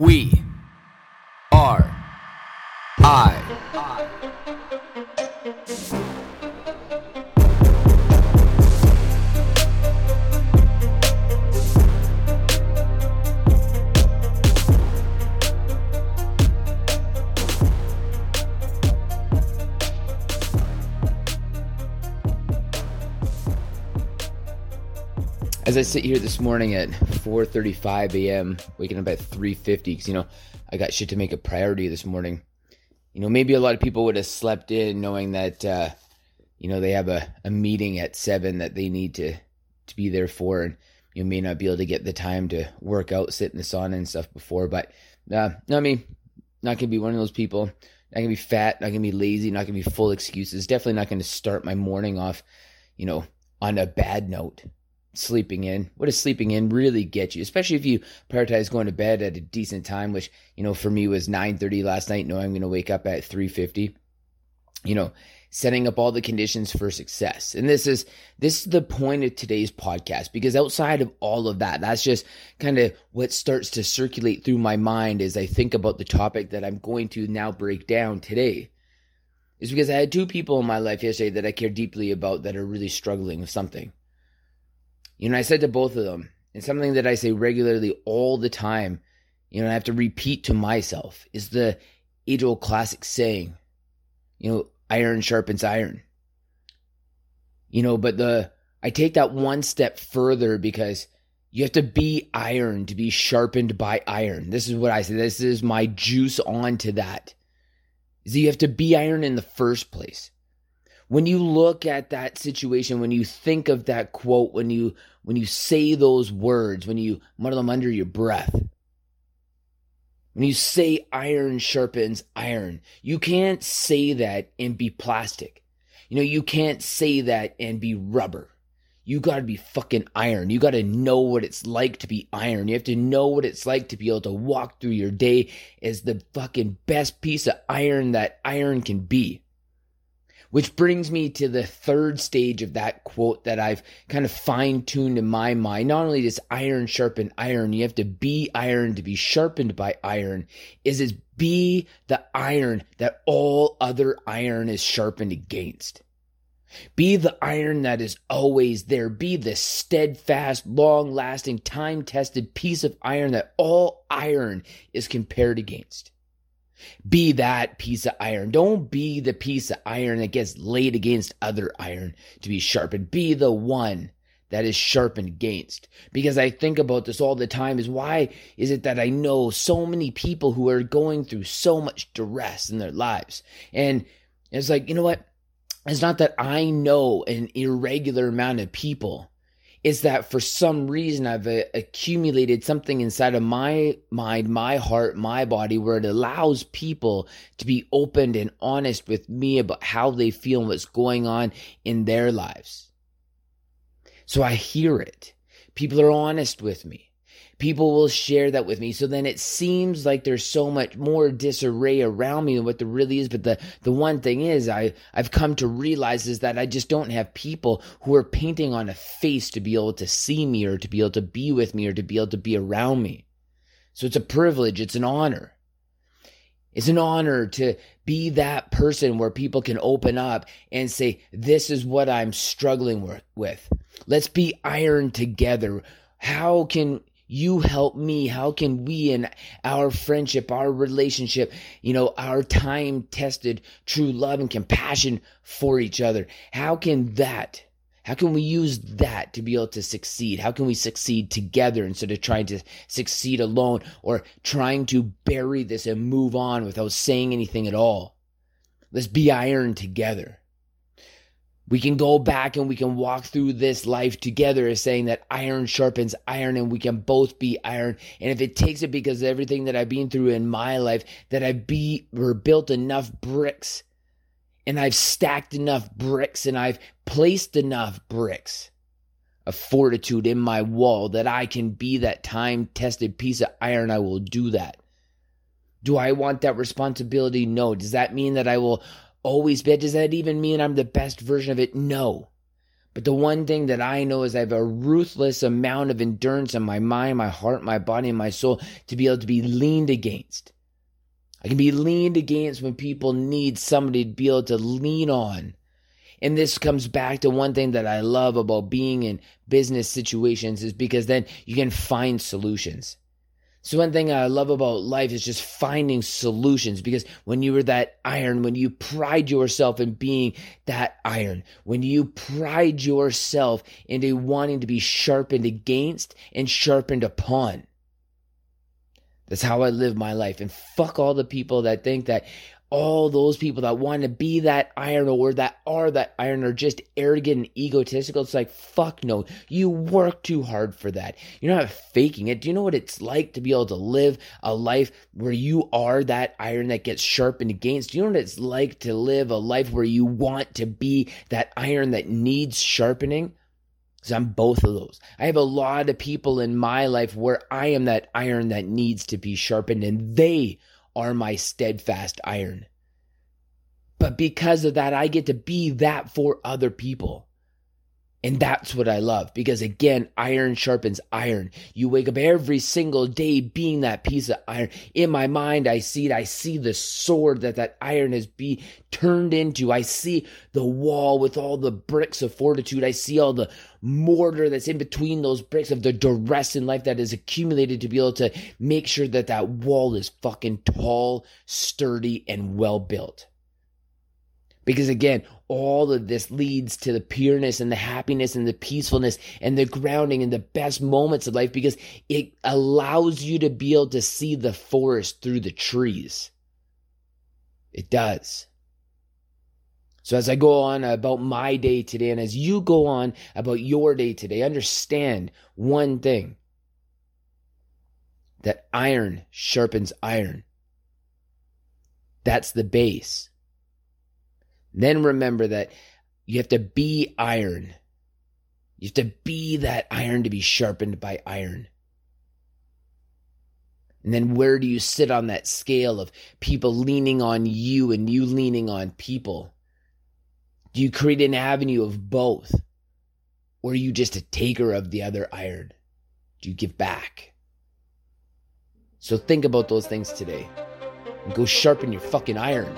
We are I. As I sit here this morning at 4:35 a.m., waking up at 3:50 because you know I got shit to make a priority this morning. You know, maybe a lot of people would have slept in knowing that uh, you know they have a, a meeting at seven that they need to to be there for, and you may not be able to get the time to work out, sit in the sauna and stuff before. But uh, no, I mean, not gonna be one of those people. Not gonna be fat. Not gonna be lazy. Not gonna be full excuses. Definitely not gonna start my morning off, you know, on a bad note sleeping in. What does sleeping in really get you? Especially if you prioritize going to bed at a decent time, which, you know, for me was 9:30 last night, knowing I'm going to wake up at 3:50. You know, setting up all the conditions for success. And this is this is the point of today's podcast because outside of all of that, that's just kind of what starts to circulate through my mind as I think about the topic that I'm going to now break down today. Is because I had two people in my life yesterday that I care deeply about that are really struggling with something. You know, I said to both of them, and something that I say regularly all the time, you know, I have to repeat to myself is the age old classic saying, you know, iron sharpens iron. You know, but the, I take that one step further because you have to be iron to be sharpened by iron. This is what I say. This is my juice on to that. Is you have to be iron in the first place when you look at that situation when you think of that quote when you when you say those words when you mutter them under your breath when you say iron sharpens iron you can't say that and be plastic you know you can't say that and be rubber you got to be fucking iron. You got to know what it's like to be iron. You have to know what it's like to be able to walk through your day as the fucking best piece of iron that iron can be. Which brings me to the third stage of that quote that I've kind of fine tuned in my mind. Not only does iron sharpen iron, you have to be iron to be sharpened by iron, is it be the iron that all other iron is sharpened against. Be the iron that is always there. Be the steadfast, long lasting, time tested piece of iron that all iron is compared against. Be that piece of iron. Don't be the piece of iron that gets laid against other iron to be sharpened. Be the one that is sharpened against. Because I think about this all the time is why is it that I know so many people who are going through so much duress in their lives? And it's like, you know what? It's not that I know an irregular amount of people is that for some reason I've uh, accumulated something inside of my mind, my heart, my body, where it allows people to be open and honest with me about how they feel and what's going on in their lives. So I hear it. People are honest with me people will share that with me. So then it seems like there's so much more disarray around me than what there really is. But the, the one thing is I, I've come to realize is that I just don't have people who are painting on a face to be able to see me or to be able to be with me or to be able to be around me. So it's a privilege. It's an honor. It's an honor to be that person where people can open up and say, This is what I'm struggling with. Let's be iron together. How can you help me how can we in our friendship our relationship you know our time tested true love and compassion for each other how can that how can we use that to be able to succeed? How can we succeed together instead of trying to succeed alone or trying to bury this and move on without saying anything at all? Let's be iron together we can go back and we can walk through this life together as saying that iron sharpens iron and we can both be iron. And if it takes it because of everything that I've been through in my life, that I've be or built enough bricks and I've stacked enough bricks and I've placed enough bricks of fortitude in my wall that I can be that time tested piece of iron, I will do that. Do I want that responsibility? No. Does that mean that I will always be? Does that even mean I'm the best version of it? No. But the one thing that I know is I have a ruthless amount of endurance in my mind, my heart, my body, and my soul to be able to be leaned against. I can be leaned against when people need somebody to be able to lean on. And this comes back to one thing that I love about being in business situations is because then you can find solutions. So one thing I love about life is just finding solutions because when you were that iron, when you pride yourself in being that iron, when you pride yourself into wanting to be sharpened against and sharpened upon. That's how I live my life. And fuck all the people that think that, all those people that want to be that iron or that are that iron are just arrogant and egotistical. It's like, fuck no. You work too hard for that. You're not faking it. Do you know what it's like to be able to live a life where you are that iron that gets sharpened against? Do you know what it's like to live a life where you want to be that iron that needs sharpening? Because I'm both of those. I have a lot of people in my life where I am that iron that needs to be sharpened, and they are my steadfast iron. But because of that, I get to be that for other people. And that's what I love because again, iron sharpens iron. You wake up every single day being that piece of iron. In my mind, I see it. I see the sword that that iron has be turned into. I see the wall with all the bricks of fortitude. I see all the mortar that's in between those bricks of the duress in life that is accumulated to be able to make sure that that wall is fucking tall, sturdy, and well built. Because again, all of this leads to the pureness and the happiness and the peacefulness and the grounding and the best moments of life because it allows you to be able to see the forest through the trees. It does. So, as I go on about my day today, and as you go on about your day today, understand one thing that iron sharpens iron. That's the base. Then remember that you have to be iron. You have to be that iron to be sharpened by iron. And then where do you sit on that scale of people leaning on you and you leaning on people? Do you create an avenue of both? Or are you just a taker of the other iron? Do you give back? So think about those things today and go sharpen your fucking iron.